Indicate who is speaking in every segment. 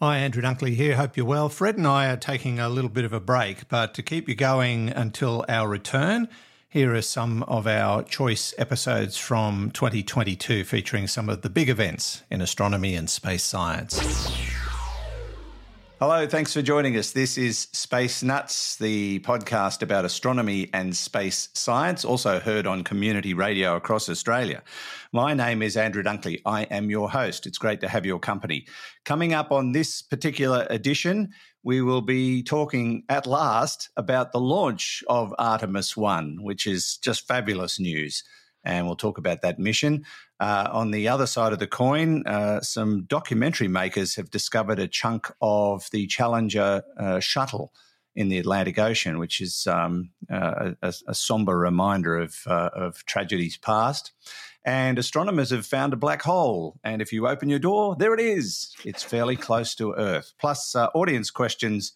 Speaker 1: Hi, Andrew Dunkley here. Hope you're well. Fred and I are taking a little bit of a break, but to keep you going until our return, here are some of our choice episodes from 2022 featuring some of the big events in astronomy and space science. Hello, thanks for joining us. This is Space Nuts, the podcast about astronomy and space science, also heard on community radio across Australia. My name is Andrew Dunkley. I am your host. It's great to have your company. Coming up on this particular edition, we will be talking at last about the launch of Artemis 1, which is just fabulous news and we'll talk about that mission. Uh, on the other side of the coin, uh, some documentary makers have discovered a chunk of the Challenger uh, shuttle in the Atlantic Ocean, which is um, uh, a, a, somber reminder of, uh, of tragedies past. And astronomers have found a black hole. And if you open your door, there it is. It's fairly close to Earth. Plus, uh, audience questions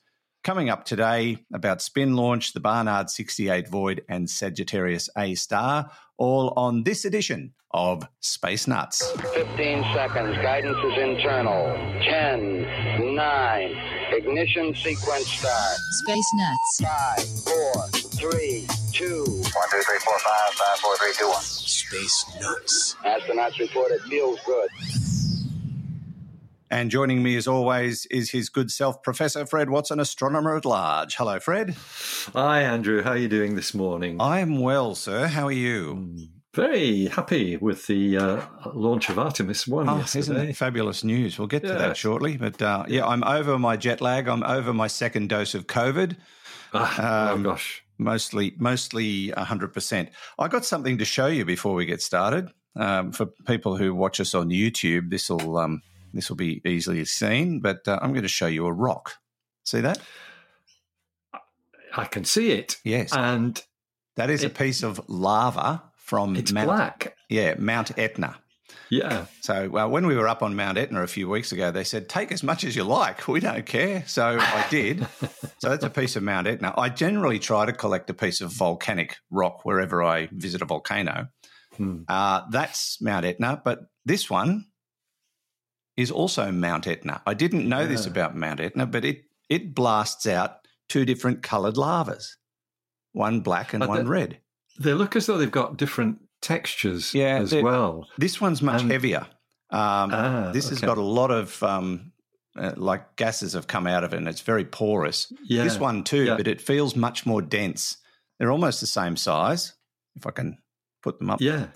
Speaker 1: Coming up today about SpinLaunch, the Barnard 68 Void, and Sagittarius A star, all on this edition of Space Nuts.
Speaker 2: 15 seconds. Guidance is internal. 10, 9, ignition sequence start.
Speaker 3: Space Nuts.
Speaker 2: 5, 4, 3, 2, 1, 2, 3, 4, 5, 5, 4, 3, 2, 1.
Speaker 4: Space Nuts.
Speaker 2: Astronauts report it feels good.
Speaker 1: And joining me as always is his good self, Professor Fred Watson, astronomer at large. Hello, Fred.
Speaker 4: Hi, Andrew. How are you doing this morning?
Speaker 1: I am well, sir. How are you?
Speaker 4: Mm, very happy with the uh, launch of Artemis 1
Speaker 1: oh,
Speaker 4: yesterday.
Speaker 1: Isn't it fabulous news? We'll get to that shortly. But uh, yeah, I'm over my jet lag. I'm over my second dose of COVID.
Speaker 4: Ah, oh, um, oh, gosh.
Speaker 1: Mostly, mostly 100%. I got something to show you before we get started. Um, for people who watch us on YouTube, this will um, this will be easily seen, but uh, I'm going to show you a rock. See that?
Speaker 4: I can see it.
Speaker 1: Yes.
Speaker 4: And
Speaker 1: that is it, a piece of lava from
Speaker 4: it's
Speaker 1: Mount,
Speaker 4: black.
Speaker 1: Yeah, Mount Etna.
Speaker 4: Yeah.
Speaker 1: So well, when we were up on Mount Etna a few weeks ago, they said, take as much as you like. We don't care. So I did. so that's a piece of Mount Etna. I generally try to collect a piece of volcanic rock wherever I visit a volcano. Hmm. Uh, that's Mount Etna. But this one is also Mount Etna. I didn't know yeah. this about Mount Etna, but it, it blasts out two different coloured lavas, one black and but one red.
Speaker 4: They look as though they've got different textures yeah, as well.
Speaker 1: This one's much and, heavier. Um, ah, this okay. has got a lot of um, uh, like gases have come out of it, and it's very porous. Yeah, this one too, yeah. but it feels much more dense. They're almost the same size. If I can put them up,
Speaker 4: yeah.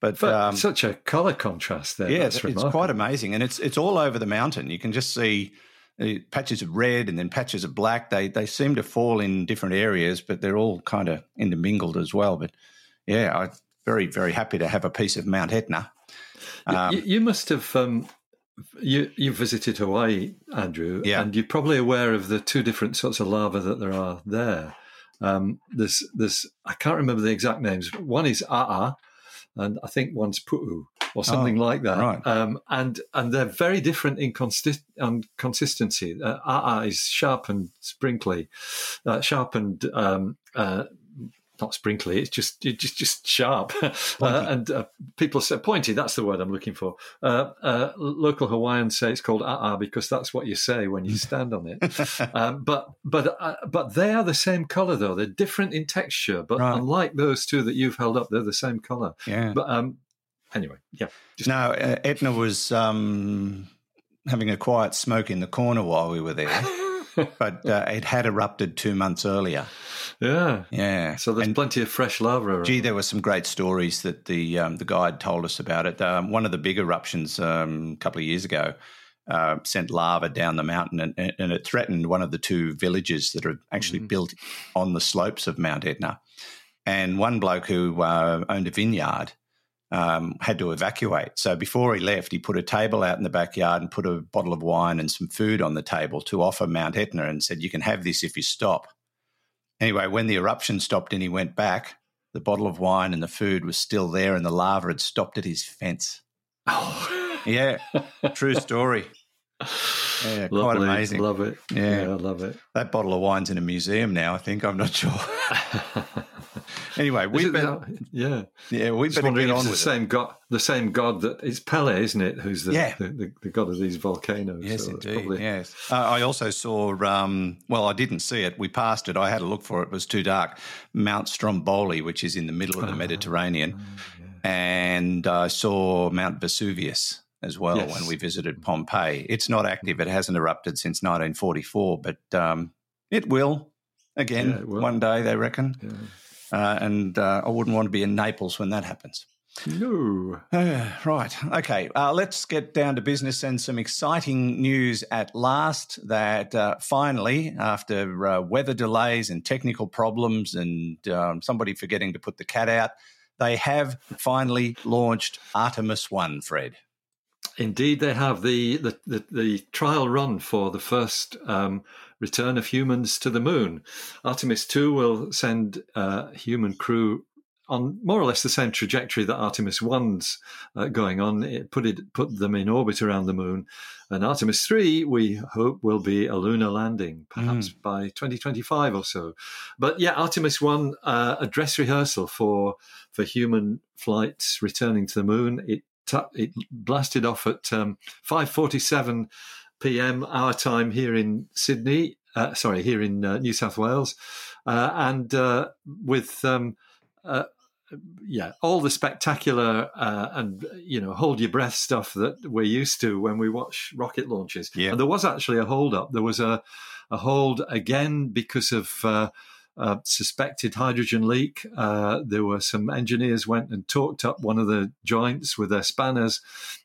Speaker 1: But,
Speaker 4: but um, such a color contrast there.
Speaker 1: Yeah,
Speaker 4: That's
Speaker 1: it's quite amazing, and it's it's all over the mountain. You can just see patches of red and then patches of black. They they seem to fall in different areas, but they're all kind of intermingled as well. But yeah, I'm very very happy to have a piece of Mount Etna.
Speaker 4: Um, you, you, must have. Um, you you visited Hawaii, Andrew,
Speaker 1: yeah.
Speaker 4: and you're probably aware of the two different sorts of lava that there are there. Um, there's there's I can't remember the exact names. One is A'a, and I think one's Pu'u or something
Speaker 1: oh,
Speaker 4: like that.
Speaker 1: Right.
Speaker 4: Um, and and they're very different in um, consistency. Uh, A'a is sharp and sprinkly, uh, sharp and um, uh, not sprinkly. It's just it's just just sharp, uh, and uh, people say pointy. That's the word I'm looking for. Uh, uh, local Hawaiians say it's called ah because that's what you say when you stand on it. um, but but uh, but they are the same color though. They're different in texture, but right. unlike those two that you've held up, they're the same color.
Speaker 1: Yeah.
Speaker 4: But um, anyway, yeah.
Speaker 1: Just- now Etna was um, having a quiet smoke in the corner while we were there. but uh, it had erupted two months earlier.
Speaker 4: Yeah,
Speaker 1: yeah.
Speaker 4: So there's and, plenty of fresh lava. Around.
Speaker 1: Gee, there were some great stories that the um, the guide told us about it. Um, one of the big eruptions um, a couple of years ago uh, sent lava down the mountain, and, and, it threatened one of the two villages that are actually mm-hmm. built on the slopes of Mount Etna. And one bloke who uh, owned a vineyard um, had to evacuate. So before he left, he put a table out in the backyard and put a bottle of wine and some food on the table to offer Mount Etna and said, You can have this if you stop. Anyway, when the eruption stopped and he went back, the bottle of wine and the food was still there and the lava had stopped at his fence.
Speaker 4: Oh.
Speaker 1: yeah, true story. Yeah, quite
Speaker 4: Lovely.
Speaker 1: amazing.
Speaker 4: Love it.
Speaker 1: Yeah.
Speaker 4: I love it.
Speaker 1: That bottle of wine's in a museum now. I think I'm not sure. anyway, we
Speaker 4: it
Speaker 1: better,
Speaker 4: that- yeah.
Speaker 1: yeah, we
Speaker 4: Just
Speaker 1: better
Speaker 4: wondering
Speaker 1: get on
Speaker 4: it's the
Speaker 1: it.
Speaker 4: same god. The same god that it's Pele, isn't it? Who's the
Speaker 1: Yeah.
Speaker 4: the, the, the god of these volcanoes?
Speaker 1: Yes,
Speaker 4: So it's
Speaker 1: indeed.
Speaker 4: probably-
Speaker 1: Yes. Uh, I also saw, um, well, I didn't see it. We passed it. I had a look for it. It was too dark. Mount Stromboli, which is in the middle of the Mediterranean. And I saw Mount Vesuvius as well
Speaker 4: Yes.
Speaker 1: when we visited Pompeii. It's not active. It hasn't erupted since 1944, but um, it will again
Speaker 4: Yeah, it will.
Speaker 1: one day, they reckon.
Speaker 4: Yeah.
Speaker 1: Uh, and uh, I wouldn't want to be in Naples when that happens.
Speaker 4: No.
Speaker 1: Uh, right. Okay. Uh, let's get down to business and some exciting news at last that uh, finally, after uh, weather delays and technical problems and um, somebody forgetting to put the cat out, they have finally launched Artemis 1, Fred.
Speaker 4: Indeed, they have the the, the, the trial run for the first um, return of humans to the moon. Artemis Two will send uh, human crew on more or less the same trajectory that Artemis One's uh, going on. It put it put them in orbit around the moon, and Artemis Three we hope will be a lunar landing, perhaps by 2025 or so. But yeah, Artemis One uh, a dress rehearsal for for human flights returning to the moon. It tu- it blasted off at um, 5:47 p.m. our time here in Sydney. Uh, sorry, here in uh, New South Wales, uh, and uh, with um, uh, yeah, all the spectacular uh, and you know hold your breath stuff that we're used to when we watch rocket launches.
Speaker 1: Yeah.
Speaker 4: And there was actually a hold up. There was a a hold again because of. Suspected hydrogen leak. Uh, there were some engineers went and torqued up one of the joints with their spanners,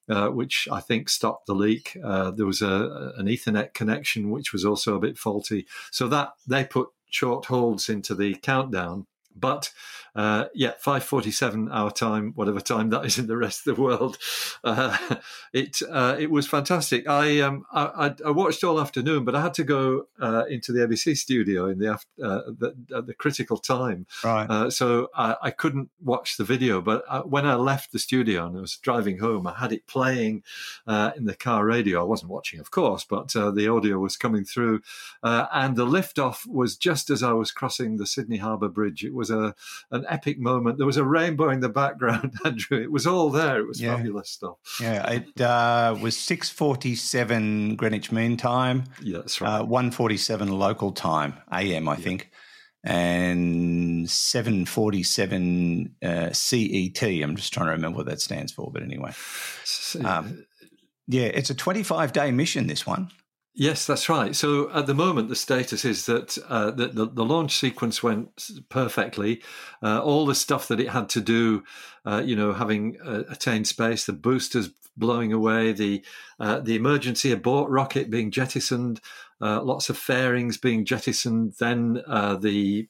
Speaker 4: uh, which I think stopped the leak. Uh, there was a, an Ethernet connection which was also a bit faulty, so that they put short holds into the countdown. But uh, yeah, five forty-seven our time, whatever time that is in the rest of the world. Uh, it uh, it was fantastic. I um I, I- I watched all afternoon, but I had to go uh, into the ABC studio in the, uh, the at the critical time,
Speaker 1: Right.
Speaker 4: uh, so I, I couldn't watch the video. But uh, when I left the studio and I was driving home, I had it playing uh, in the car radio. I wasn't watching, of course, but uh, the audio was coming through, uh, and the liftoff was just as I was crossing the Sydney Harbour Bridge. It was a an epic moment. There was a rainbow in the background, Andrew. It was all there. It was
Speaker 1: Yeah.
Speaker 4: fabulous stuff.
Speaker 1: yeah. It uh, was 6.47 Greenwich Mean Time.
Speaker 4: Yeah, that's right.
Speaker 1: Uh, 147 local time, AM, I think, and 747 uh, CET. I'm just trying to remember what that stands for, but anyway. Um, Yeah, it's a 25 day mission, this one.
Speaker 4: Yes, that's right. So at the moment, the status is that uh, the, the, the launch sequence went perfectly. Uh, all the stuff that it had to do, uh, you know, having uh, attained space, the boosters blowing away, the uh, the emergency abort rocket being jettisoned, uh, lots of fairings being jettisoned, then the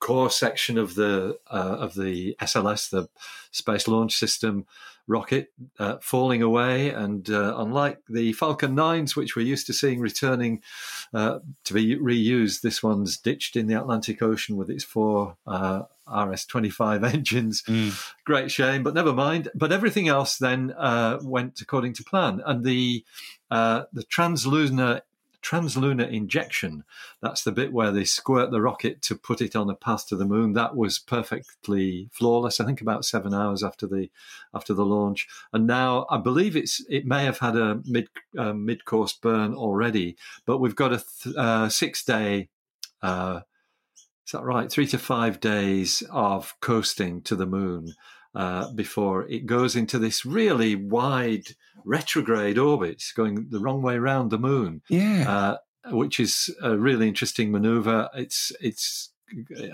Speaker 4: core section of the of the SLS, the Space Launch System rocket, uh, falling away. And uh, unlike the Falcon 9s, which we're used to seeing returning uh, to be reused, this one's ditched in the Atlantic Ocean with its four uh, RS 25 engines. Great shame, but never mind. But everything else then uh, went according to plan. And the, uh, the translunar translunar injection. That's the bit where they squirt the rocket to put it on a path to the moon. That was perfectly flawless i think about 7 hours after the after the launch. And now i believe it's it may have had a mid uh, mid course burn already but we've got a th- uh, 6 day uh, is that right? 3 to 5 days of coasting to the moon uh, before it goes into this really wide retrograde orbit, going the wrong way around the moon,
Speaker 1: Yeah.
Speaker 4: uh, which is a really interesting maneuver. It's it's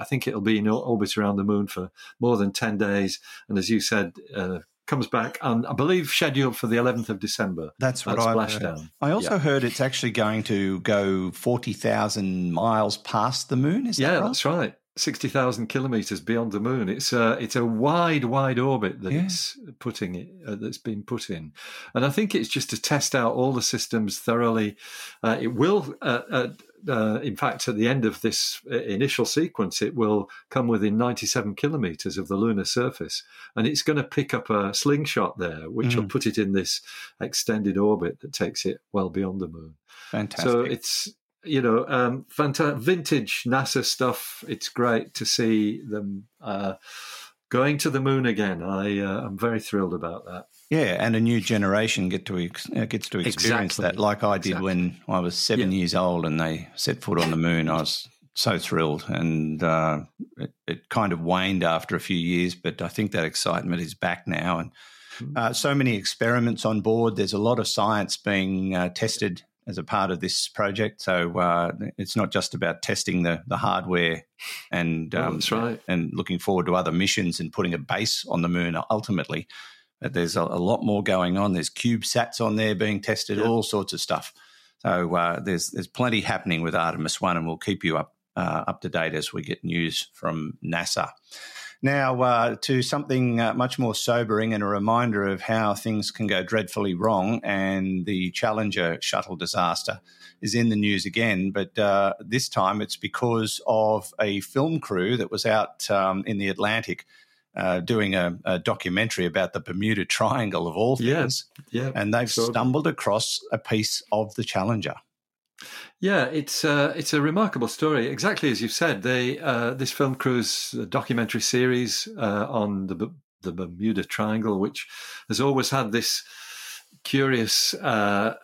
Speaker 4: I think it'll be in orbit around the moon for more than ten days, and as you said. Uh, Comes back, and I believe scheduled for the 11th of December.
Speaker 1: That's what
Speaker 4: Splashdown.
Speaker 1: heard. I also
Speaker 4: Yeah.
Speaker 1: heard it's actually going to go 40,000 miles past the moon. Is
Speaker 4: yeah,
Speaker 1: that right?
Speaker 4: that's right. Sixty thousand kilometers beyond the moon. It's a it's a wide, wide orbit that
Speaker 1: Yeah.
Speaker 4: it's putting it uh, that's been put in, and I think it's just to test out all the systems thoroughly. Uh, it will uh, uh, uh, in fact, at the end of this uh, initial sequence, it will come within 97 kilometers of the lunar surface, and it's going to pick up a slingshot there, which will
Speaker 1: Mm.
Speaker 4: put it in this extended orbit that takes it well beyond the moon.
Speaker 1: Fantastic.
Speaker 4: So it's you know um, fanta- vintage NASA stuff. It's great to see them uh, going to the moon again. I uh, I'm very thrilled about that.
Speaker 1: Yeah, and a new generation get to ex- uh, gets to experience
Speaker 4: Exactly.
Speaker 1: that, like I did
Speaker 4: Exactly.
Speaker 1: when I was seven
Speaker 4: Yeah.
Speaker 1: years old and they set foot on the moon. I was so thrilled, and uh, it, it kind of waned after a few years, but I think that excitement is back now, and
Speaker 4: Hmm.
Speaker 1: uh, so many experiments on board. There's a lot of science being uh, tested as a part of this project, so uh, it's not just about testing the the hardware and
Speaker 4: Oh,
Speaker 1: um,
Speaker 4: that's right.
Speaker 1: and looking forward to other missions and putting a base on the moon ultimately. But there's a, a lot more going on. There's CubeSats on there being tested,
Speaker 4: Yeah.
Speaker 1: all sorts of stuff. So uh, there's there's plenty happening with Artemis One, and we'll keep you up uh, up to date as we get news from NASA. Now uh, to something uh, much more sobering and a reminder of how things can go dreadfully wrong, and the Challenger shuttle disaster is in the news again, but uh, this time it's because of a film crew that was out um, in the Atlantic uh, doing a, a documentary about the Bermuda Triangle of all things,
Speaker 4: Yeah,
Speaker 1: and they've
Speaker 4: So-
Speaker 1: stumbled across a piece of the Challenger.
Speaker 4: Yeah, it's uh, it's a remarkable story. Exactly as you said, they uh, this film crew's documentary series uh, on the B- the Bermuda Triangle, which has always had this curious uh,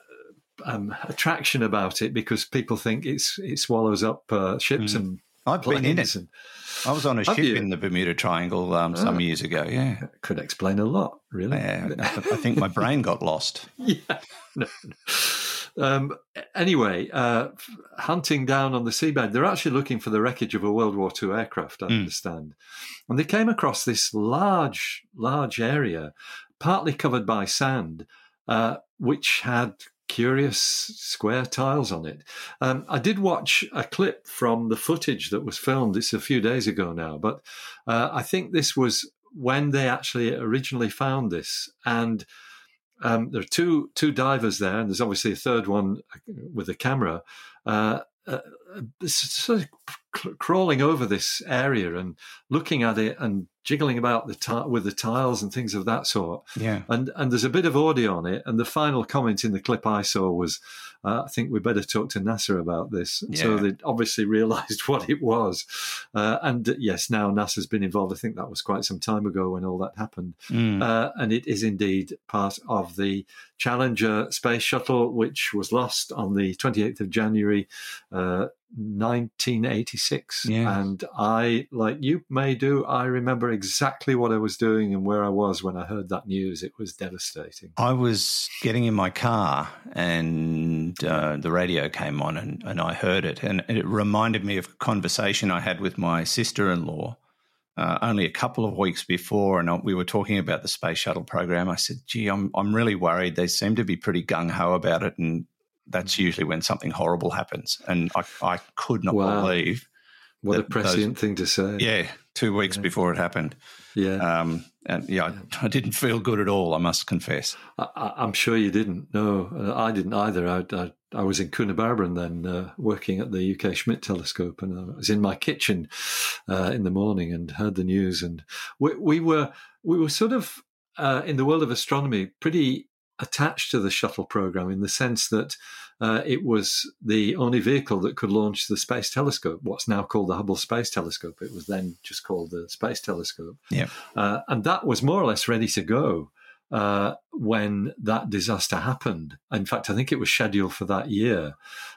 Speaker 4: um, attraction about it because people think it's it swallows up uh, ships
Speaker 1: Mm.
Speaker 4: and
Speaker 1: I've been in it.
Speaker 4: and
Speaker 1: I was on a ship
Speaker 4: you?
Speaker 1: in the Bermuda Triangle um, some
Speaker 4: Ah.
Speaker 1: years ago. Yeah,
Speaker 4: could explain a lot, really.
Speaker 1: Yeah, I think my brain got lost.
Speaker 4: yeah. No, no. Um, anyway, uh, hunting down on the seabed, they're actually looking for the wreckage of a World War II aircraft, I
Speaker 1: Mm.
Speaker 4: understand. And they came across this large, large area, partly covered by sand, uh, which had curious square tiles on it. Um, I did watch a clip from the footage that was filmed. It's a few days ago now, but uh, I think this was when they actually originally found this. And um, there are two two divers there, and there's obviously a third one with a camera. Uh, uh, sort of cr- crawling over this area and looking at it and jiggling about the ti- with the tiles and things of that sort.
Speaker 1: Yeah,
Speaker 4: And and there's a bit of audio on it. And the final comment in the clip I saw was, uh, "I think we better talk to NASA about this." So
Speaker 1: Yeah.
Speaker 4: they obviously realised what it was. Uh, and yes, now NASA's been involved. I think that was quite some time ago when all that happened.
Speaker 1: Mm.
Speaker 4: Uh, and it is indeed part of the Challenger space shuttle, which was lost on the 28th of January, uh, 1986.
Speaker 1: Yeah.
Speaker 4: And I, like you may do, I remember exactly what I was doing and where I was when I heard that news. It was devastating.
Speaker 1: I was getting in my car and uh, the radio came on and, and I heard it. And it reminded me of a conversation I had with my sister in law uh, only a couple of weeks before. And we were talking about the space shuttle program. I said, gee, I'm, I'm really worried. They seem to be pretty gung ho about it. And that's usually when something horrible happens. And I, I could not
Speaker 4: Wow.
Speaker 1: believe,
Speaker 4: What a
Speaker 1: That- those-
Speaker 4: prescient thing to say.
Speaker 1: yeah, two weeks
Speaker 4: Yeah.
Speaker 1: before it happened.
Speaker 4: Yeah.
Speaker 1: Um, and yeah, I, I didn't feel good at all, I must confess.
Speaker 4: I, I'm sure you didn't. No, I didn't either. I, I, I was in Coonabarabran then, uh, working at the UK Schmidt telescope, and I was in my kitchen uh, in the morning and heard the news. And we, we were we were sort of uh, in the world of astronomy pretty attached to the shuttle program in the sense that uh, it was the only vehicle that could launch the space telescope, what's now called the Hubble Space Telescope. It was then just called the Space Telescope.
Speaker 1: Yeah.
Speaker 4: Uh, and that was more or less ready to go uh, when that disaster happened. In fact, I think it was scheduled for that year.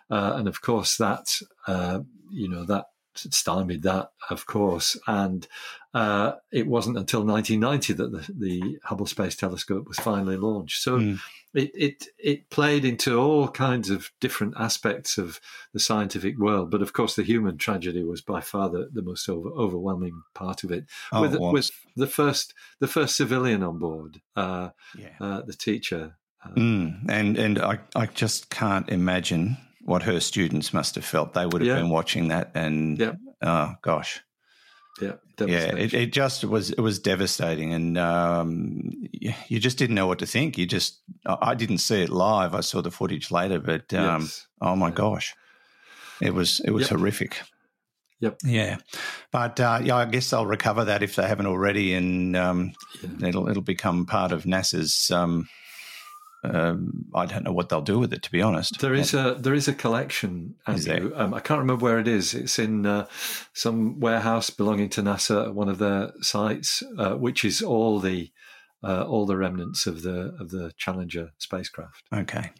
Speaker 4: Uh, and of course, that, uh, you know, that stymied that, of course. And uh, it wasn't until 1990 that the, the Hubble Space Telescope was finally launched. So
Speaker 1: Mm.
Speaker 4: it, it it played into all kinds of different aspects of the scientific world. But of course, the human tragedy was by far the, the most over, overwhelming part of it.
Speaker 1: Oh,
Speaker 4: with
Speaker 1: it was.
Speaker 4: with the first the first civilian on board, uh,
Speaker 1: yeah.
Speaker 4: uh, the teacher.
Speaker 1: Mm, and and I, I just can't imagine what her students must have felt. They would have
Speaker 4: Yeah.
Speaker 1: been watching that, and
Speaker 4: Yeah.
Speaker 1: oh gosh,
Speaker 4: yeah,
Speaker 1: yeah, it, it just was it was devastating, and um, you, just didn't know what to think. You just I didn't see it live. I saw the footage later, but um,
Speaker 4: Yes.
Speaker 1: oh my
Speaker 4: Yeah.
Speaker 1: gosh, It was it was
Speaker 4: Yep.
Speaker 1: horrific.
Speaker 4: Yep.
Speaker 1: Yeah, but uh, yeah, I guess they'll recover that if they haven't already, and um, it'll it'll become part of NASA's. Um, I don't know what they'll do with it, to be honest.
Speaker 4: There is a there is a collection,
Speaker 1: Is
Speaker 4: Andrew. Um, I can't remember where it is. It's in uh, some warehouse belonging to NASA at one of their sites, uh, which is all the uh, all the remnants of the of the Challenger spacecraft.
Speaker 1: Okay.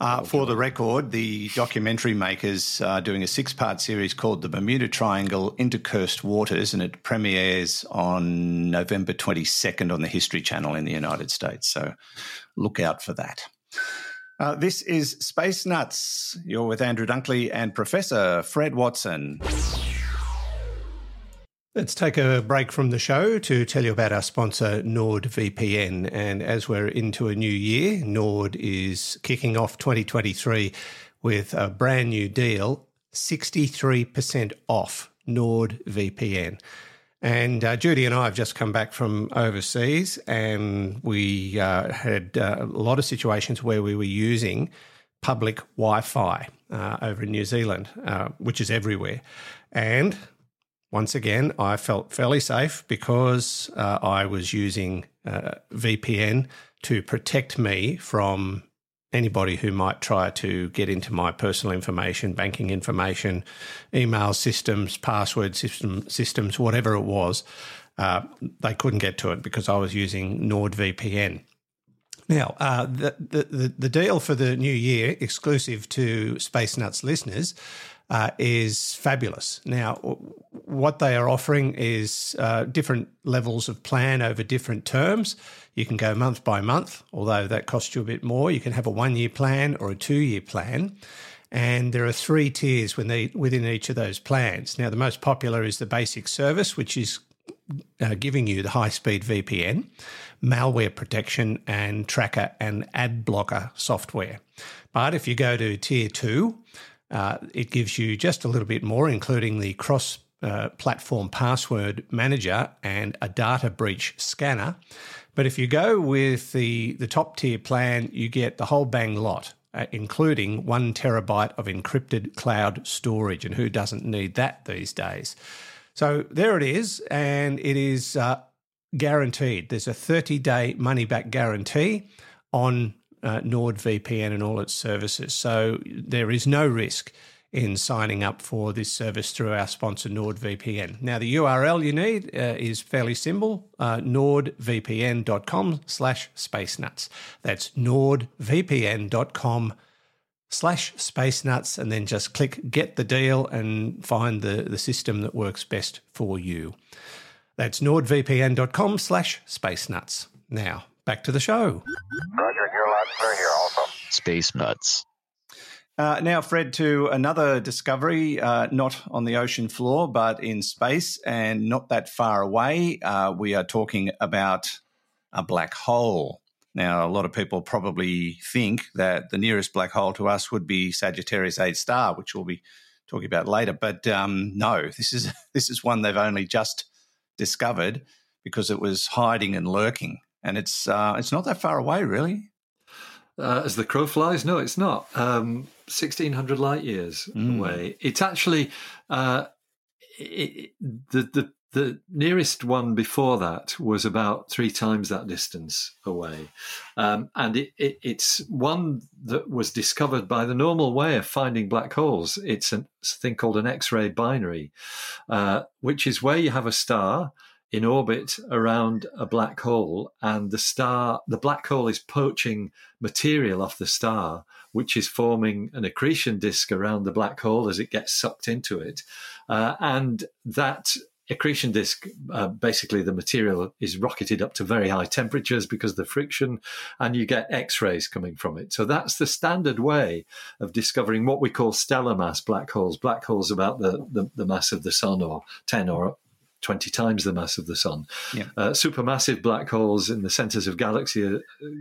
Speaker 1: Uh, for the record, the documentary makers are doing a six part series called The Bermuda Triangle Into Cursed Waters, and it premieres on November 22nd on the History Channel in the United States. So look out for that. Uh, this is Space Nuts. You're with Andrew Dunkley and Professor Fred Watson.
Speaker 3: Let's take a break from the show to tell you about our sponsor, NordVPN. And as we're into a new year, Nord is kicking off 2023 with a brand new deal 63% off NordVPN. And uh, Judy and I have just come back from overseas, and we uh, had uh, a lot of situations where we were using public Wi Fi uh, over in New Zealand, uh, which is everywhere. And once again, I felt fairly safe because uh, I was using VPN to protect me from anybody who might try to get into my personal information, banking information, email systems, password system, systems, whatever it was. Uh, they couldn't get to it because I was using NordVPN. Now, uh, the, the the deal for the new year, exclusive to Space Nuts listeners, uh, is fabulous. Now, what they are offering is uh, different levels of plan over different terms. You can go month by month, although that costs you a bit more. You can have a one year plan or a two year plan. And there are three tiers within each of those plans. Now, the most popular is the basic service, which is uh, giving you the high speed VPN, malware protection, and tracker and ad blocker software. But if you go to tier two, uh, it gives you just a little bit more, including the cross uh, platform password manager and a data breach scanner. But if you go with the, the top tier plan, you get the whole bang lot. Uh, including one terabyte of encrypted cloud storage. And who doesn't need that these days? So there it is, and it is uh, guaranteed. There's a 30 day money back guarantee on uh, NordVPN and all its services. So there is no risk in signing up for this service through our sponsor NordVPN. Now the URL you need uh, is fairly simple: uh, nordvpn.com slash space. That's nordvpn.com slash space nuts and then just click get the deal and find the, the system that works best for you. That's nordvpn.com slash space nuts. Now, back to the show.
Speaker 2: Roger, you're loud here also.
Speaker 5: Space Nuts.
Speaker 1: Uh, now, Fred, to another discovery, uh, not on the ocean floor, but in space and not that far away. Uh, we are talking about a black hole. Now, a lot of people probably think that the nearest black hole to us would be Sagittarius A star, which we'll be talking about later. But um, no, this is this is one they've only just discovered because it was hiding and lurking, and it's uh, it's not that far away, really.
Speaker 4: Uh, as the crow flies, no, it's not. Um, 1600 light years away. It's actually uh, it, the, the the nearest one before that was about three times that distance away, um, and it, it, it's one that was discovered by the normal way of finding black holes. It's a thing called an X-ray binary, uh, which is where you have a star in orbit around a black hole, and the star, the black hole is poaching material off the star, which is forming an accretion disk around the black hole as it gets sucked into it, uh, and that accretion disk, uh, basically the material is rocketed up to very high temperatures because of the friction, and you get X-rays coming from it. So that's the standard way of discovering what we call stellar mass black holes. Black holes about the, the, the mass of the sun, or ten or 20 times the mass of the sun.
Speaker 1: Yeah.
Speaker 4: Uh, supermassive black holes in the centers of galaxy,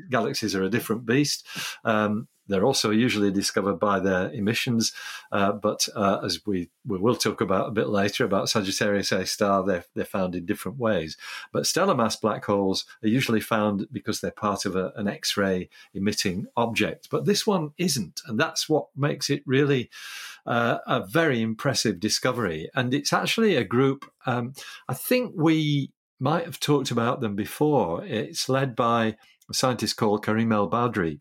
Speaker 4: galaxies are a different beast. Um, they're also usually discovered by their emissions, uh, but uh, as we, we will talk about a bit later about Sagittarius A star, they're, they're found in different ways. But stellar mass black holes are usually found because they're part of a, an X ray emitting object. But this one isn't. And that's what makes it really uh, a very impressive discovery. And it's actually a group, um, I think we might have talked about them before. It's led by a scientist called Kareem El-Badry,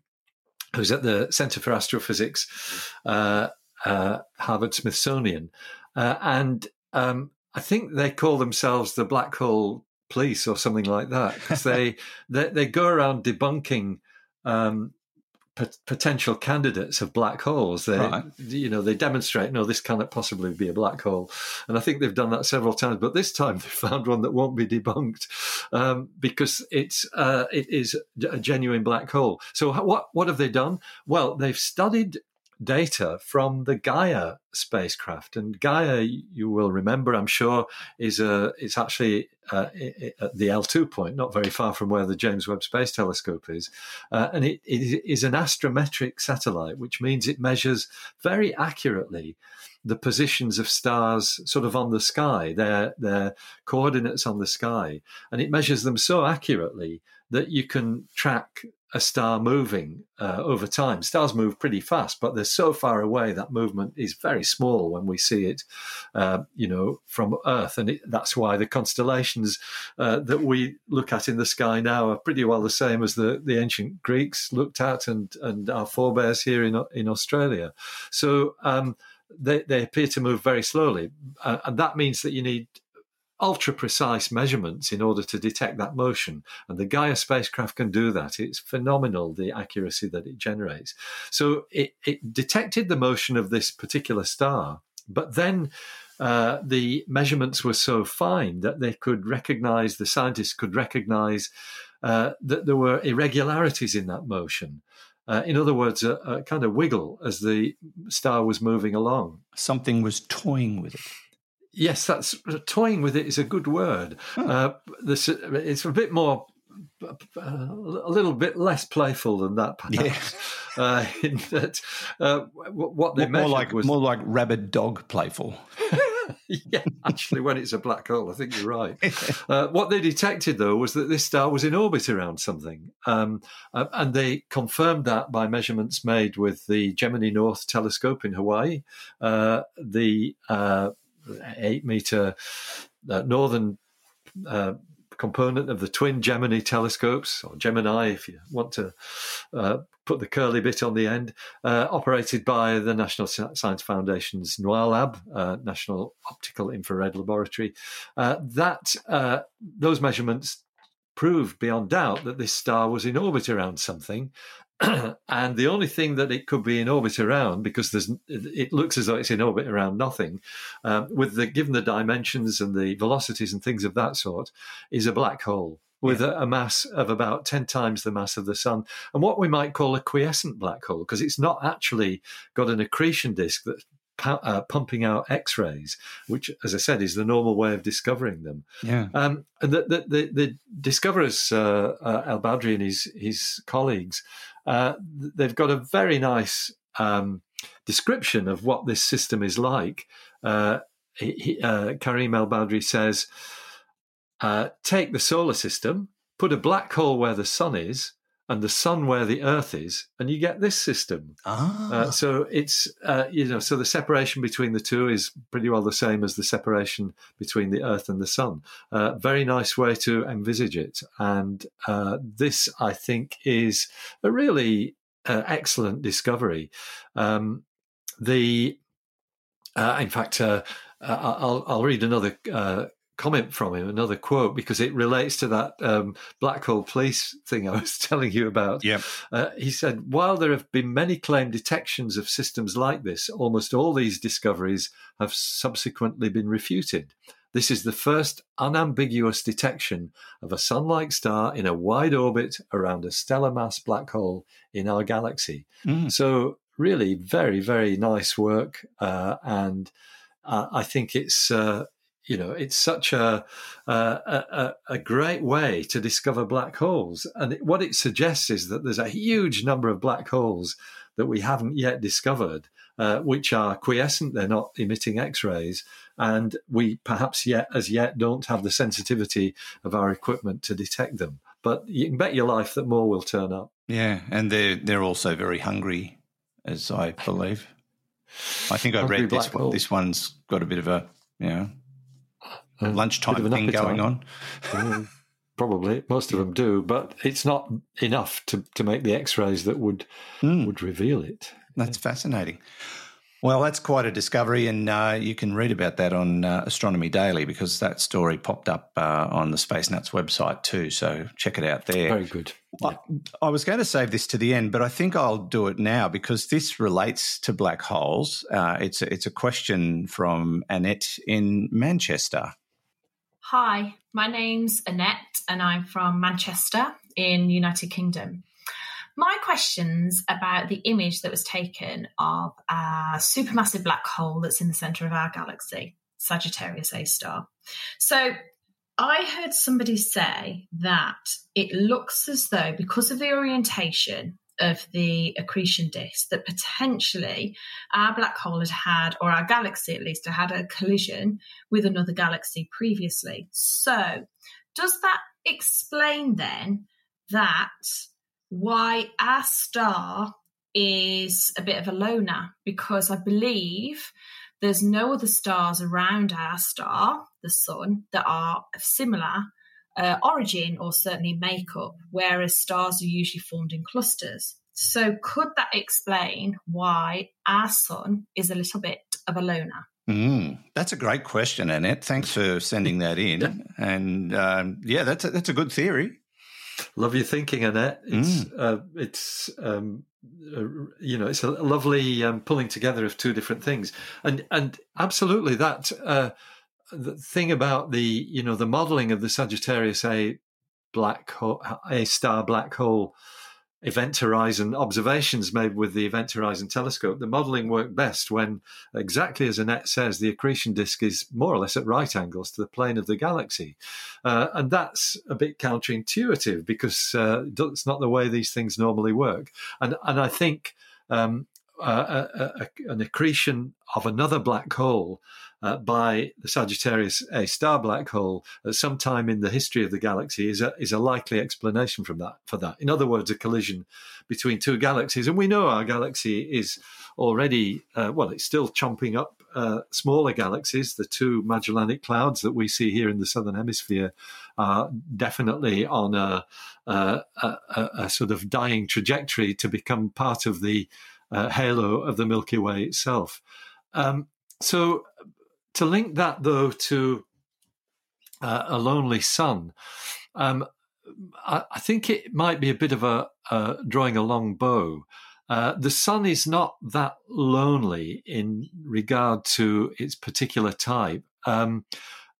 Speaker 4: who's at the Center for Astrophysics, uh, uh, Harvard Smithsonian. Uh, and um, I think they call themselves the Black Hole Police or something like that because they, they, they go around debunking um, potential candidates of black holes. They, right. you know, they demonstrate, no, this cannot possibly be a black hole. And I think they've done that several times, but this time they found one that won't be debunked um, because it's uh, it is a genuine black hole. So what what have they done? Well, they've studied data from the Gaia spacecraft. And Gaia, you will remember, I'm sure, is a it's actually uh, at the L2 point, not very far from where the James Webb Space Telescope is, uh, and it, it is an astrometric satellite, which means it measures very accurately the positions of stars sort of on the sky, their their coordinates on the sky, and it measures them so accurately that you can track a star moving uh, over time. Stars move pretty fast, but they're so far away that movement is very small when we see it, uh, you know, from Earth, and it, that's why the constellations uh, that we look at in the sky now are pretty well the same as the, the ancient Greeks looked at, and and our forebears here in in Australia. So. Um, they, they appear to move very slowly, uh, and that means that you need ultra precise measurements in order to detect that motion. And the Gaia spacecraft can do that. It's phenomenal, the accuracy that it generates. So it, it detected the motion of this particular star, but then uh, the measurements were so fine that they could recognize, the scientists could recognize uh, that there were irregularities in that motion. Uh, in other words, a, a, kind of wiggle as the star was moving along.
Speaker 1: Something was toying with it.
Speaker 4: Yes, that's toying with it is a good word. Uh, this, it's a bit more, uh, a little bit less playful than that, perhaps. Yeah. Uh, in that, uh, what they
Speaker 1: more, more like
Speaker 4: was
Speaker 1: more like rabid dog playful.
Speaker 4: yeah, actually, when it's a black hole, I think you're right. Uh, what they detected, though, was that this star was in orbit around something. Um, uh, and they confirmed that by measurements made with the Gemini North telescope in Hawaii, uh, the uh, eight meter uh, northern uh, component of the twin Gemini telescopes, or Gemini, if you want to uh, put the curly bit on the end, uh, operated by the National Science Foundation's NOIRLab, uh, National Optical Infrared Laboratory. Uh, that uh, those measurements proved beyond doubt that this star was in orbit around something and the only thing that it could be in orbit around, because there's, it looks as though it's in orbit around nothing, um, with the given the dimensions and the velocities and things of that sort, is a black hole with yeah. a, a, mass of about 10 times the mass of the sun and what we might call a quiescent black hole because it's not actually got an accretion disk that's uh, pumping out X-rays, which, as I said, is the normal way of discovering them.
Speaker 1: Yeah.
Speaker 4: Um, and the, the, the, the discoverers, uh, uh, El-Badry and his his colleagues, uh, they've got a very nice um, description of what this system is like. Uh, he, uh, Kareem El-Badry says, "Take the solar system, put a black hole where the sun is." And the sun where the earth is and you get this system.
Speaker 1: Ah.
Speaker 4: Uh, so it's uh, you know so the separation between the two is pretty well the same as the separation between the earth and the sun. Uh, very nice way to envisage it. And uh, this i think is a really uh, excellent discovery. Um, the uh, in fact I'll, I'll read another comment from him, another quote, because it relates to that um, black hole police thing I was telling you about.
Speaker 1: Yeah.
Speaker 4: Uh, he said, while there have been many claimed detections of systems like this, almost all these discoveries have subsequently been refuted. This is the first unambiguous detection of a sun like star in a wide orbit around a stellar mass black hole in our galaxy. Mm. So, really, very, very nice work. Uh, and uh, I think it's uh, you know, it's such a, a, a, a great way to discover black holes. And it, what it suggests is that there's a huge number of black holes that we haven't yet discovered, uh, which are quiescent, they're not emitting X rays, and we perhaps yet, as yet, don't have the sensitivity of our equipment to detect them. But you can bet your life that more will turn up.
Speaker 1: Yeah, and they're they're also very hungry, as I believe. I think I read this one. This one's got a bit of a you know uh, lunchtime thing going on.
Speaker 4: Mm, probably most of them do, but it's not enough to, to make the X-rays that would mm. would reveal it.
Speaker 1: That's fascinating. Well, that's quite a discovery, and uh, you can read about that on uh, Astronomy Daily because that story popped up uh, on the Space Nuts website too. So check it out there.
Speaker 4: Very good.
Speaker 1: Yeah. I, I, was going to save this to the end, but I think I'll do it now because this relates to black holes. Uh, it's a, it's a question from Annette in Manchester.
Speaker 5: Hi, my name's Annette, and I'm from Manchester in United Kingdom. My question's about the image that was taken of a supermassive black hole that's in the center of our galaxy, Sagittarius A star. So I heard somebody say that it looks as though, because of the orientation of the accretion disk, that potentially our black hole had had, or our galaxy at least, had a collision with another galaxy previously. So, does that explain then that why our star is a bit of a loner because I believe there's no other stars around our star, the sun, that are similar uh, origin or certainly makeup, whereas stars are usually formed in clusters. So, could that explain why our sun is a little bit of a loner?
Speaker 1: Mm, that's a great question, Annette. Thanks for sending that in. And um, yeah, that's a, that's a good theory.
Speaker 4: Love your thinking, Annette. It's mm. uh, it's um, uh, you know it's a lovely um, pulling together of two different things, and and absolutely that uh, the thing about the you know the modelling of the Sagittarius A black hole, A star black hole Event Horizon observations made with the Event Horizon telescope, the modeling worked best when, exactly as Annette says, the accretion disk is more or less at right angles to the plane of the galaxy. Uh, and that's a bit counterintuitive because uh, it's not the way these things normally work. And, and I think um, uh, a, a, an accretion of another black hole uh, by the Sagittarius A star black hole at some time in the history of the galaxy is a, is a likely explanation from that for that. In other words, a collision between two galaxies, and we know our galaxy is already uh, well, it's still chomping up uh, smaller galaxies. The two Magellanic clouds that we see here in the southern hemisphere are definitely on a, a, a, a sort of dying trajectory to become part of the uh, halo of the Milky Way itself. Um, so to link that though to uh, a lonely sun, um, I, I, think it might be a bit of a uh, drawing a long bow. Uh, the sun is not that lonely in regard to its particular type. Um,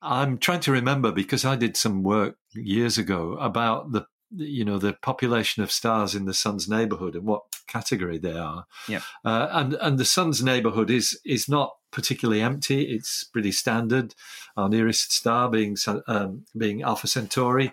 Speaker 4: I'm trying to remember because I did some work years ago about the you know the population of stars in the sun's neighborhood and what category they are.
Speaker 1: Yeah.
Speaker 4: Uh, and and the sun's neighborhood is is not particularly empty. It's pretty standard. Our nearest star being um, being Alpha Centauri,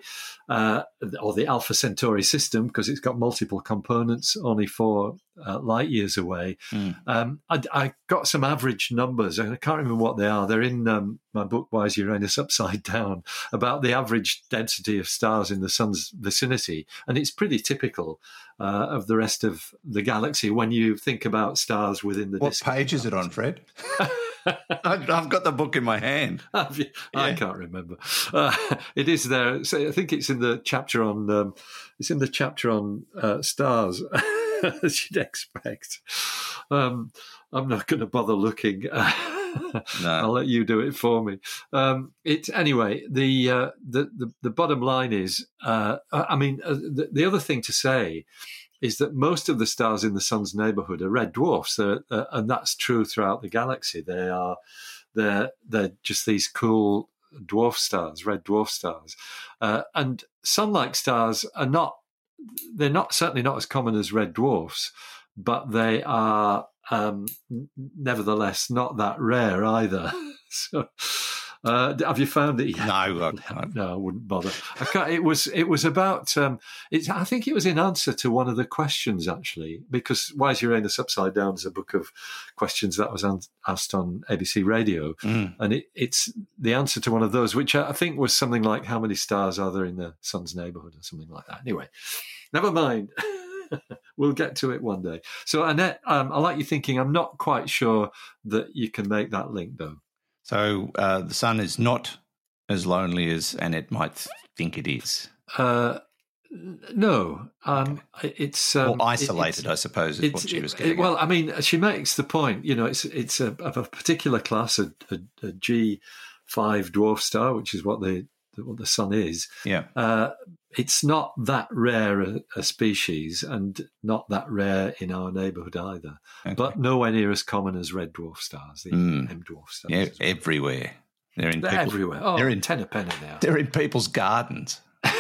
Speaker 4: uh, or the Alpha Centauri system, because it's got multiple components, only four uh, light years away. Mm. Um, I, I, got some average numbers, and I can't remember what they are. They're in um, my book, Why is Uranus Upside Down, about the average density of stars in the sun's vicinity, and it's pretty typical uh, of the rest of the galaxy when you think about stars within the.
Speaker 1: What page is it on, Fred? I've got the book in my hand.
Speaker 4: Yeah. I can't remember. Uh, it is there. So I think it's in the chapter on. Um, it's in the chapter on uh, stars, as you'd expect. Um, I'm not going to bother looking. no. I'll let you do it for me. Um, it anyway. The, uh, the, the the bottom line is, uh, I mean, uh, the, the, other thing to say is that most of the stars in the sun's neighborhood are red dwarfs, uh, and that's true throughout the galaxy. They are they're they're just these cool dwarf stars, red dwarf stars, uh, and sun-like stars are not. They're not certainly not as common as red dwarfs, but they are um, nevertheless not that rare either. so Uh, have you found it? Yet?
Speaker 1: No, I,
Speaker 4: no, I wouldn't bother. I it was it was about. Um, it's, I think it was in answer to one of the questions actually, because "Why is Uranus Upside Down" is a book of questions that was an, asked on ABC Radio,
Speaker 1: Mm.
Speaker 4: and it, it's the answer to one of those, which I think was something like "How many stars are there in the sun's neighborhood?" or something like that. Anyway, never mind. we'll get to it one day. So, Annette, um, I like you thinking. I'm not quite sure that you can make that link, though.
Speaker 1: So uh, the sun is not as lonely as Annette might think it is,
Speaker 4: Uh, no, um, it's um,
Speaker 1: or isolated,
Speaker 4: it-
Speaker 1: I suppose, is what she was
Speaker 4: it-
Speaker 1: getting.
Speaker 4: well,
Speaker 1: at.
Speaker 4: I mean, she makes the point. You know, it's it's a, of a particular class, a, a, a G five dwarf star, which is what the what the sun is.
Speaker 1: yeah,
Speaker 4: Uh, it's not that rare a, a species, and not that rare in our neighbourhood either.
Speaker 1: okay.
Speaker 4: But nowhere near as common as red dwarf stars, the
Speaker 1: Mm.
Speaker 4: M dwarf stars.
Speaker 1: yeah,
Speaker 4: well.
Speaker 1: everywhere. They're in
Speaker 4: They're
Speaker 1: people-
Speaker 4: everywhere. Oh,
Speaker 1: they're in-
Speaker 4: ten a penny now.
Speaker 1: They're in people's gardens.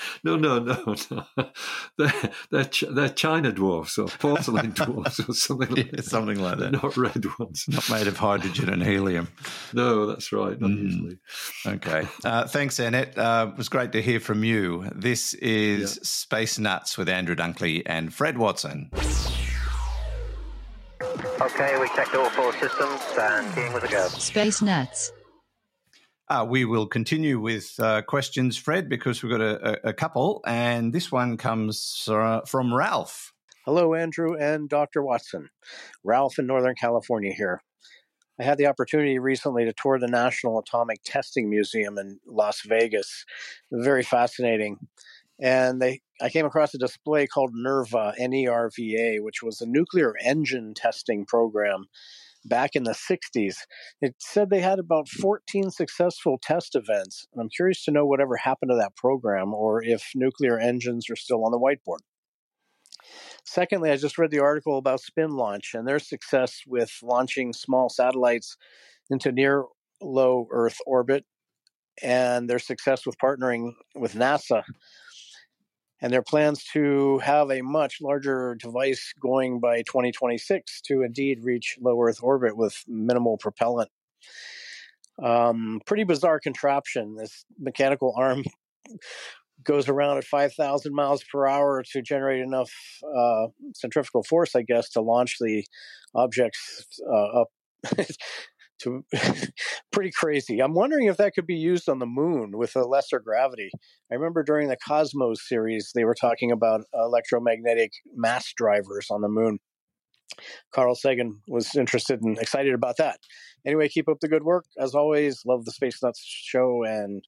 Speaker 4: no, no, no, no. They're they're, ch- they're China dwarfs or porcelain dwarfs or something like
Speaker 1: Yeah,
Speaker 4: that.
Speaker 1: something like
Speaker 4: They're
Speaker 1: that.
Speaker 4: Not red ones.
Speaker 1: Not made of hydrogen and helium.
Speaker 4: No, that's right. Not
Speaker 1: Mm.
Speaker 4: usually.
Speaker 1: Okay. Uh, thanks, Annette. Uh, it was great to hear from you. This is
Speaker 4: Yeah.
Speaker 1: Space Nuts with Andrew Dunkley and Fred Watson.
Speaker 2: Okay, we checked all four systems and keying was a go.
Speaker 6: Space Nuts.
Speaker 1: Uh, we will continue with uh, questions, Fred, because we've got a, a, a couple, and this one comes uh, from Ralph.
Speaker 7: Hello, Andrew and Dr. Watson. Ralph in Northern California here. I had the opportunity recently to tour the National Atomic Testing Museum in Las Vegas. Very fascinating. And they, I came across a display called NERVA, N-E-R-V-A, which was a nuclear engine testing program back in the 60s. It said they had about 14 successful test events. I'm curious to know whatever happened to that program or if nuclear engines are still on the whiteboard. Secondly, I just read the article about SpinLaunch and their success with launching small satellites into near low Earth orbit and their success with partnering with NASA and their plans to have a much larger device going by 2026 to indeed reach low Earth orbit with minimal propellant. Um, pretty bizarre contraption. This mechanical arm goes around at 5,000 miles per hour to generate enough uh, centrifugal force, I guess, to launch the objects uh, up. to pretty crazy. I'm wondering if that could be used on the moon with a lesser gravity. I remember during the Cosmos series, they were talking about electromagnetic mass drivers on the moon. Carl Sagan was interested and excited about that. Anyway, keep up the good work. As always, love the Space Nuts show and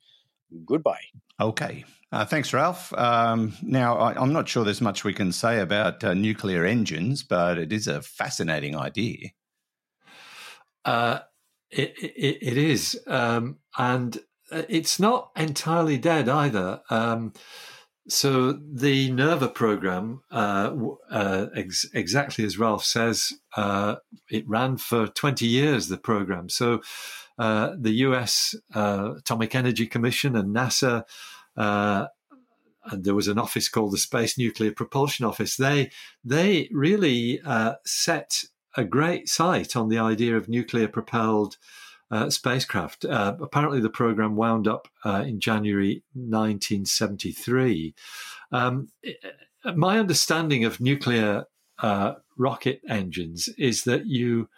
Speaker 7: goodbye.
Speaker 1: Okay. Uh, thanks, Ralph. Um, now, I, I'm not sure there's much we can say about uh, nuclear engines, but it is a fascinating idea.
Speaker 4: Uh, it, it, is. Um, and it's not entirely dead either. Um, so the NERVA program, uh, uh, ex- exactly as Ralph says, uh, it ran for 20 years, the program. So uh, the US uh, Atomic Energy Commission and NASA, uh, and there was an office called the Space Nuclear Propulsion Office. They they really uh, set a great sight on the idea of nuclear propelled uh, spacecraft. Uh, apparently, the program wound up uh, in January 1973. Um, my understanding of nuclear uh, rocket engines is that you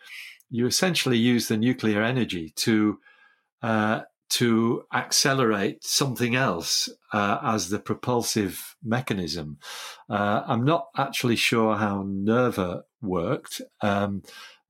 Speaker 4: you essentially use the nuclear energy to uh, to accelerate something else uh, as the propulsive mechanism. Uh, I'm not actually sure how NERVA worked um,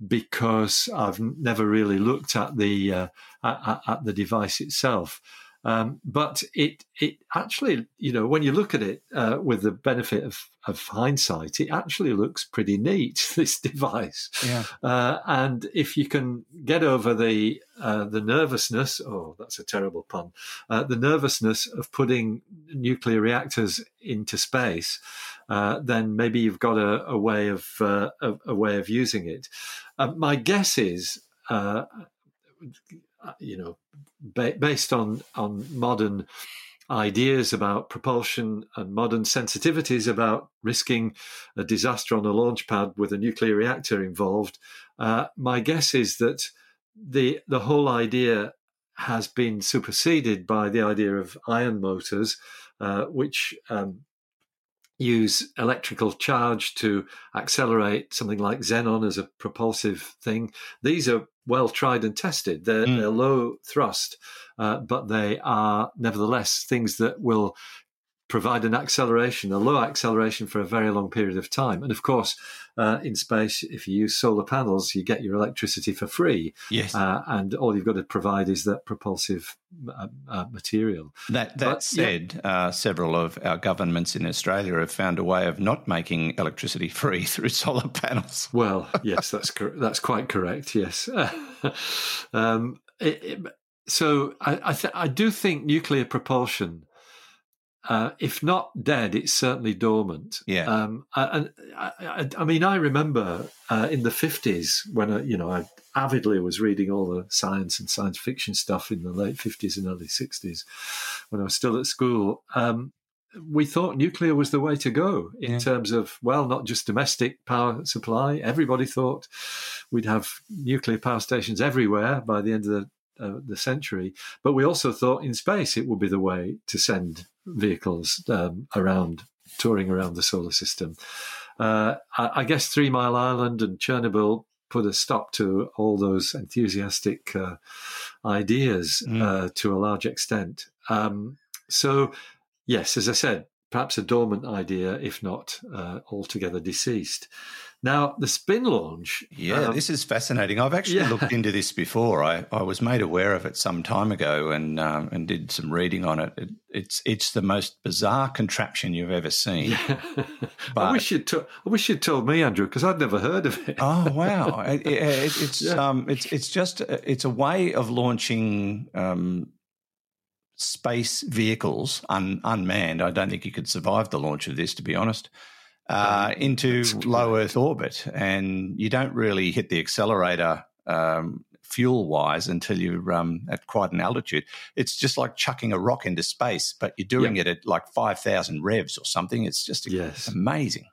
Speaker 4: because I've never really looked at the uh, at, at the device itself. Um, but it it actually, you know, when you look at it uh, with the benefit of, of hindsight, it actually looks pretty neat. This device,
Speaker 1: Yeah.
Speaker 4: uh, and if you can get over the uh, the nervousness, oh, that's a terrible pun, uh, the nervousness of putting nuclear reactors into space, uh, then maybe you've got a, a way of uh, a, a way of using it. My guess is, uh, you know, ba- based on on modern ideas about propulsion and modern sensitivities about risking a disaster on a launch pad with a nuclear reactor involved, uh, my guess is that the the whole idea has been superseded by the idea of ion motors, uh, which um, use electrical charge to accelerate something like xenon as a propulsive thing. These are well tried and tested. They're, mm. they're low thrust, uh, but they are nevertheless things that will provide an acceleration, a low acceleration for a very long period of time. And of course, uh, in space, if you use solar panels, you get your electricity for free.
Speaker 1: Yes.
Speaker 4: Uh, and all you've got to provide is that propulsive uh, uh material.
Speaker 1: That, that but, said, yeah. Uh, several of our governments in Australia have found a way of not making electricity free through solar panels.
Speaker 4: Well, yes, that's cor- that's quite correct. Yes. um, it, it, so I I, th- I do think nuclear propulsion uh, if not dead, it's certainly dormant.
Speaker 1: Yeah.
Speaker 4: Um, and I, I, I, mean, I remember uh, in the fifties when I, you know I avidly was reading all the science and science fiction stuff in the late fifties and early sixties when I was still at school. Um, we thought nuclear was the way to go in yeah. terms of well, not just domestic power supply. Everybody thought we'd have nuclear power stations everywhere by the end of the uh, the century. But we also thought in space it would be the way to send vehicles um, around, touring around the solar system. Uh, I, I, guess Three Mile Island and Chernobyl put a stop to all those enthusiastic uh, ideas mm. Uh, to a large extent. Um, so, yes, as I said, perhaps a dormant idea, if not uh, altogether deceased. Now, the SpinLaunch.
Speaker 1: Yeah, um, this is fascinating. I've actually yeah. looked into this before. I, I was made aware of it some time ago and um, and did some reading on it. it. It's it's the most bizarre contraption you've ever seen. Yeah.
Speaker 4: But, I wish you'd to, I wish you'd told me, Andrew, because I'd never heard of it.
Speaker 1: oh wow! It, it, it's yeah. um it's it's just it's a way of launching um, space vehicles un, unmanned. I don't think you could survive the launch of this, to be honest uh, into low Earth orbit, and you don't really hit the accelerator um, fuel wise until you're um, at quite an altitude. It's just like chucking a rock into space, but you're doing yep. it at like five thousand revs or something. It's just yes. amazing.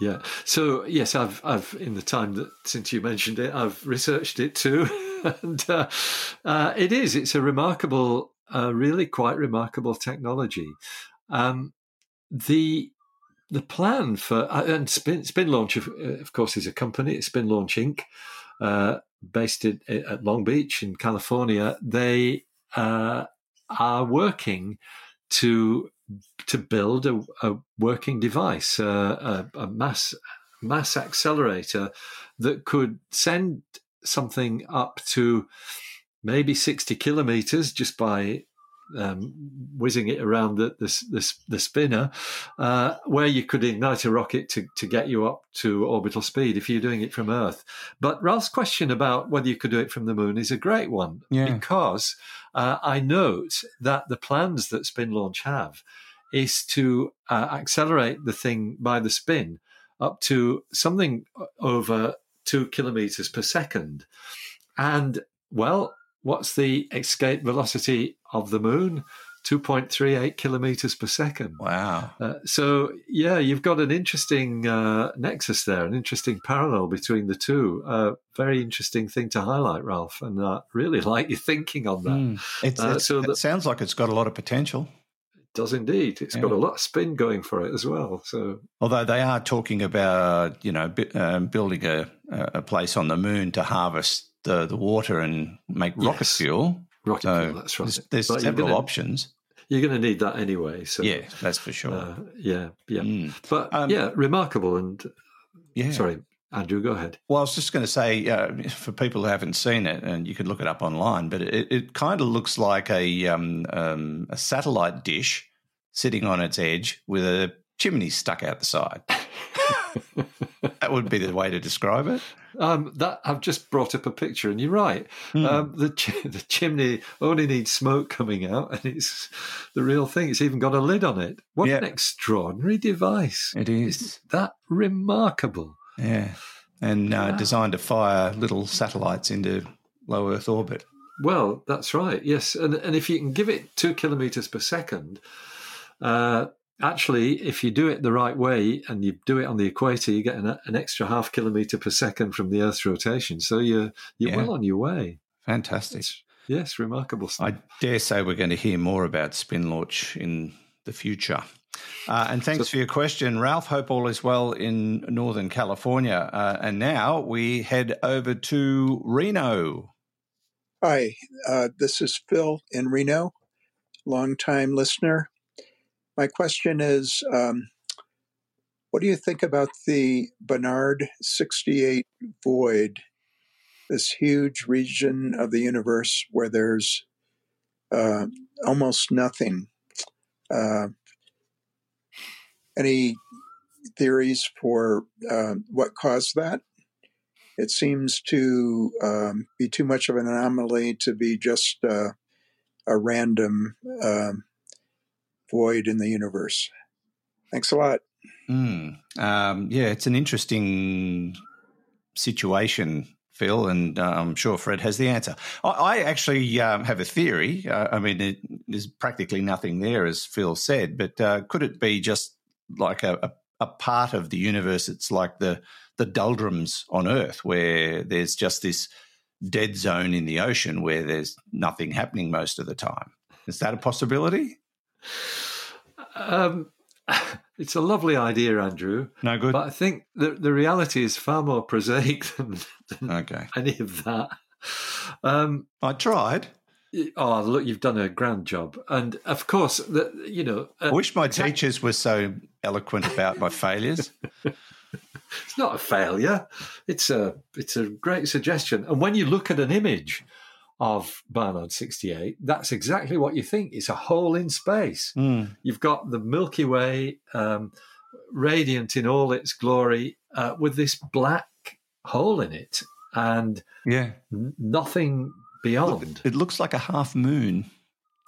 Speaker 4: Yeah. So yes, I've I've in the time that since you mentioned it, I've researched it too, and uh, uh, it is. It's a remarkable, uh, really quite remarkable technology. Um, the the plan for uh, and Spin, SpinLaunch, of, uh, of, course, is a company. It's SpinLaunch Inc., uh, based in, at Long Beach in California. They uh, are working to to build a, a working device, uh, a, a mass mass accelerator that could send something up to maybe 60 kilometers just by um, whizzing it around the the, the, the spinner, uh, where you could ignite a rocket to, to get you up to orbital speed if you're doing it from Earth. But Ralph's question about whether you could do it from the moon is a great one yeah. because uh, I note that the plans that SpinLaunch have is to uh, accelerate the thing by the spin up to something over two kilometers per second. And well, what's the escape velocity of the moon? 2.38 kilometers per second.
Speaker 1: Wow.
Speaker 4: Uh, so, yeah, you've got an interesting uh, nexus there, an interesting parallel between the two. Uh, very interesting thing to highlight, Ralph, and I really like your thinking on that. Mm.
Speaker 1: It's, uh, it's, so it sounds like it's got a lot of potential.
Speaker 4: It does indeed. It's yeah. got a lot of spin going for it as well. So,
Speaker 1: although they are talking about, you know, um, building a, a place on the moon to harvest the, the water and make rocket yes. fuel.
Speaker 4: Rocket so fuel, that's right.
Speaker 1: There's, there's several
Speaker 4: gonna,
Speaker 1: options.
Speaker 4: You're going to need that anyway. So
Speaker 1: yeah, that's for sure. Uh,
Speaker 4: yeah, yeah. Mm. But um, yeah, remarkable. And yeah, sorry, Andrew, go ahead.
Speaker 1: Well, I was just going to say uh, for people who haven't seen it, and you could look it up online, but it, it kind of looks like a um, um, a satellite dish sitting on its edge with a chimney stuck out the side. that would be the way to describe it.
Speaker 4: Um, that I've just brought up a picture, and you're right. Mm. Um, the ch- the chimney only needs smoke coming out, and it's the real thing. It's even got a lid on it. What yeah. an extraordinary device!
Speaker 1: It is. Isn't
Speaker 4: that remarkable.
Speaker 1: Yeah, and uh, designed to fire little satellites into low Earth orbit.
Speaker 4: Well, that's right. Yes, and and if you can give it two kilometers per second. Uh, actually, if you do it the right way and you do it on the equator, you get an, an extra half kilometer per second from the Earth's rotation. So you're you're yeah. well on your way.
Speaker 1: Fantastic.
Speaker 4: It's, yes, remarkable stuff.
Speaker 1: I dare say we're going to hear more about SpinLaunch in the future. Uh, and thanks so, for your question, Ralph. Hope all is well in Northern California. Uh, and now we head over to Reno.
Speaker 6: Hi, uh, this is Phil in Reno, longtime listener. My question is um, what do you think about the Barnard 68 void, this huge region of the universe where there's uh, almost nothing? Uh, any theories for uh, what caused that? It seems to um, be too much of an anomaly to be just uh, a random um, void in the universe. Thanks a lot.
Speaker 1: Mm. Um, yeah, it's an interesting situation, Phil, and uh, I'm sure Fred has the answer. I, I actually um, have a theory. Uh, I mean, it, there's practically nothing there, as Phil said, but uh, could it be just like a, a, a part of the universe? It's like the the doldrums on Earth, where there's just this dead zone in the ocean where there's nothing happening most of the time. Is that a possibility?
Speaker 4: Um, it's a lovely idea, Andrew.
Speaker 1: No good.
Speaker 4: But I think the the reality is far more prosaic than, than
Speaker 1: okay.
Speaker 4: any of that. Um,
Speaker 1: I tried.
Speaker 4: Oh, look, you've done a grand job, and of course, the, you know.
Speaker 1: Uh, I wish my teachers were so eloquent about my failures.
Speaker 4: it's not a failure; it's a it's a great suggestion. And when you look at an image of Barnard 68, that's exactly what you think. It's a hole in space.
Speaker 1: Mm.
Speaker 4: You've got the Milky Way, um, radiant in all its glory, uh, with this black hole in it, and
Speaker 1: yeah,
Speaker 4: n- nothing beyond.
Speaker 1: It looks like a half moon.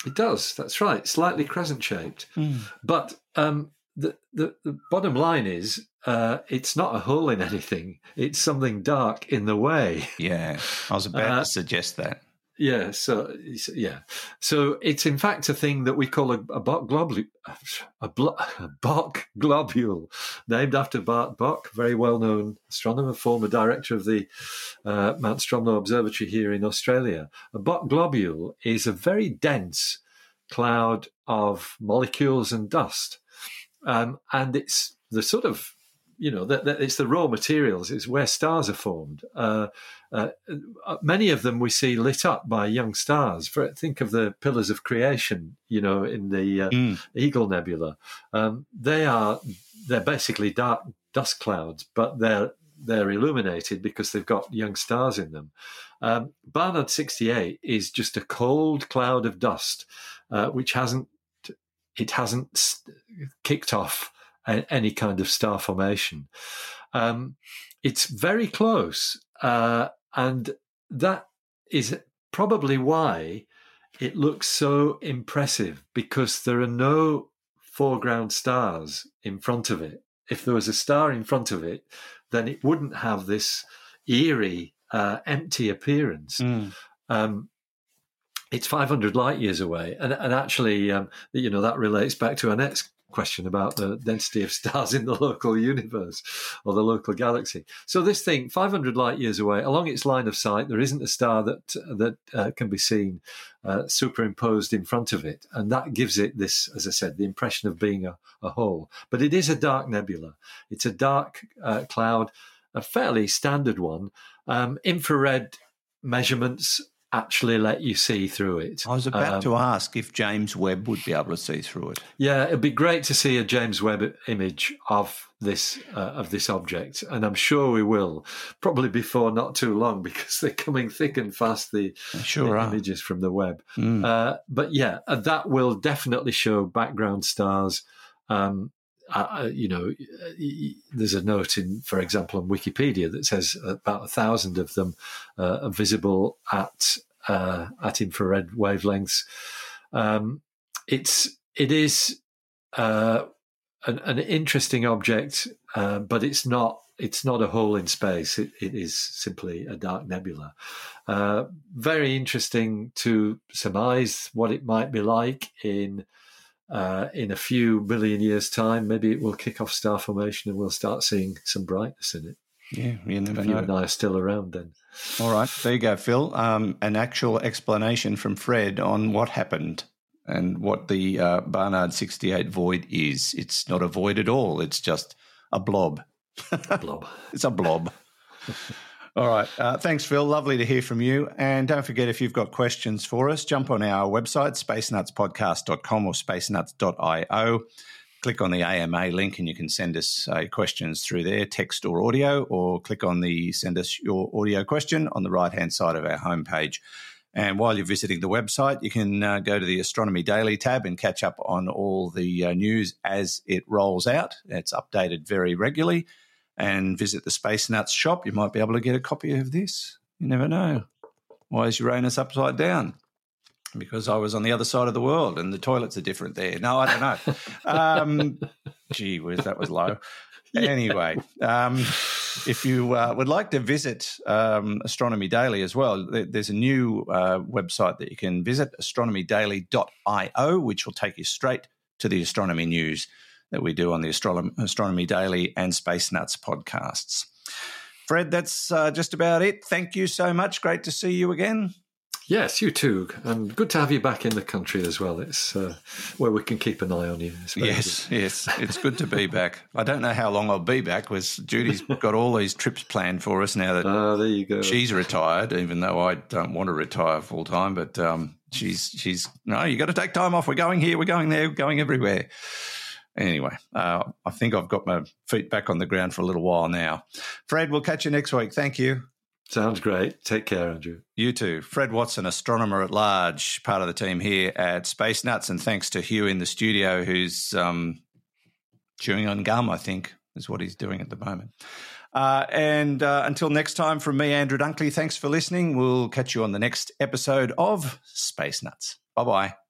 Speaker 4: It does. That's right. Slightly crescent shaped.
Speaker 1: Mm.
Speaker 4: But um, the, the, the bottom line is uh, it's not a hole in anything. It's something dark in the way.
Speaker 1: Yeah, I was about uh, to suggest that.
Speaker 4: Yeah, so yeah, so it's in fact a thing that we call a, a Bok globule, a, blo- a Bok globule, named after Bart Bok, very well-known astronomer, former director of the uh, Mount Stromlo Observatory here in Australia. A Bok globule is a very dense cloud of molecules and dust, um, and it's the sort of you know, that, that it's the raw materials. It's where stars are formed. Uh, uh, many of them we see lit up by young stars. For, think of the pillars of creation, you know, in the uh, mm. Eagle Nebula. Um, they are they're basically dark dust clouds, but they're they're illuminated because they've got young stars in them. Um, Barnard 68 is just a cold cloud of dust, uh, which hasn't it hasn't kicked off any kind of star formation. Um, it's very close, uh, and that is probably why it looks so impressive because there are no foreground stars in front of it. If there was a star in front of it, then it wouldn't have this eerie, uh, empty appearance.
Speaker 1: Mm.
Speaker 4: Um, it's 500 light years away, and, and actually, um, you know, that relates back to our next question about the density of stars in the local universe or the local galaxy. So this thing, 500 light years away, along its line of sight, there isn't a star that that uh, can be seen uh, superimposed in front of it, and that gives it this, as I said, the impression of being a, a hole. But it is a dark nebula. It's a dark uh, cloud, a fairly standard one. Um, infrared measurements actually let you see through it.
Speaker 1: I was about um, to ask if James Webb would be able to see through it.
Speaker 4: Yeah, it'd be great to see a James Webb image of this uh, of this object, and I'm sure we will probably before not too long because they're coming thick and fast. The,
Speaker 1: sure
Speaker 4: the images from the Webb,
Speaker 1: mm.
Speaker 4: uh, but yeah, uh, that will definitely show background stars. Um, uh, uh you know, uh, there's a note in, for example, on Wikipedia that says about a thousand of them uh, are visible at uh, at infrared wavelengths. Um, it's it is an, an, interesting object, but it's not it's not a hole in space. It, it is simply a dark nebula. very interesting to surmise what it might be like in uh, in a few million years' time, maybe it will kick off star formation and we'll start seeing some brightness in it.
Speaker 1: Yeah, you never
Speaker 4: if
Speaker 1: know.
Speaker 4: you and I are still around then.
Speaker 1: All right, there you go, Phil. Um, an actual explanation from Fred on what happened and what the uh, Barnard 68 void is. It's not a void at all. It's just a blob.
Speaker 4: Blob.
Speaker 1: It's a blob. All right. Uh, thanks, Phil. Lovely to hear from you. And don't forget, if you've got questions for us, jump on our website, spacenutspodcast.com or spacenuts.io. Click on the AMA link and you can send us uh, questions through there, text or audio, or click on the send us your audio question on the right hand side of our homepage. And while you're visiting the website, you can uh, go to the Astronomy Daily tab and catch up on all the uh, news as it rolls out. It's updated very regularly. And visit the Space Nuts shop. You might be able to get a copy of this. You never know. Why is Uranus upside down? Because I was on the other side of the world and the toilets are different there. No, I don't know. um, gee whiz, that was low. Anyway, um, if you uh, would like to visit um, Astronomy Daily as well, there- there's a new uh, website that you can visit, astronomydaily.io, which will take you straight to the astronomy news that we do on the Astro- Astronomy Daily and Space Nuts podcasts. Fred, that's uh, just about it. Thank you so much. Great to see you again.
Speaker 4: Yes, you too. And good to have you back in the country as well. It's uh, where we can keep an eye on you.
Speaker 1: Yes, yes, it's good to be back. I don't know how long I'll be back because Judy's got all these trips planned for us now that.
Speaker 4: Ah, there you go.
Speaker 1: she's retired, even though I don't want to retire full time. But um, she's she's no, you got to take time off. We're going here, we're going there, we're going everywhere. Anyway, uh, I think I've got my feet back on the ground for a little while now. Fred, we'll catch you next week. Thank you.
Speaker 4: Sounds great. Take care, Andrew.
Speaker 1: You too. Fred Watson, astronomer at large, part of the team here at Space Nuts. And thanks to Hugh in the studio, who's um, chewing on gum, I think, is what he's doing at the moment. Uh, and uh, until next time, from me, Andrew Dunkley, thanks for listening. We'll catch you on the next episode of Space Nuts. Bye bye.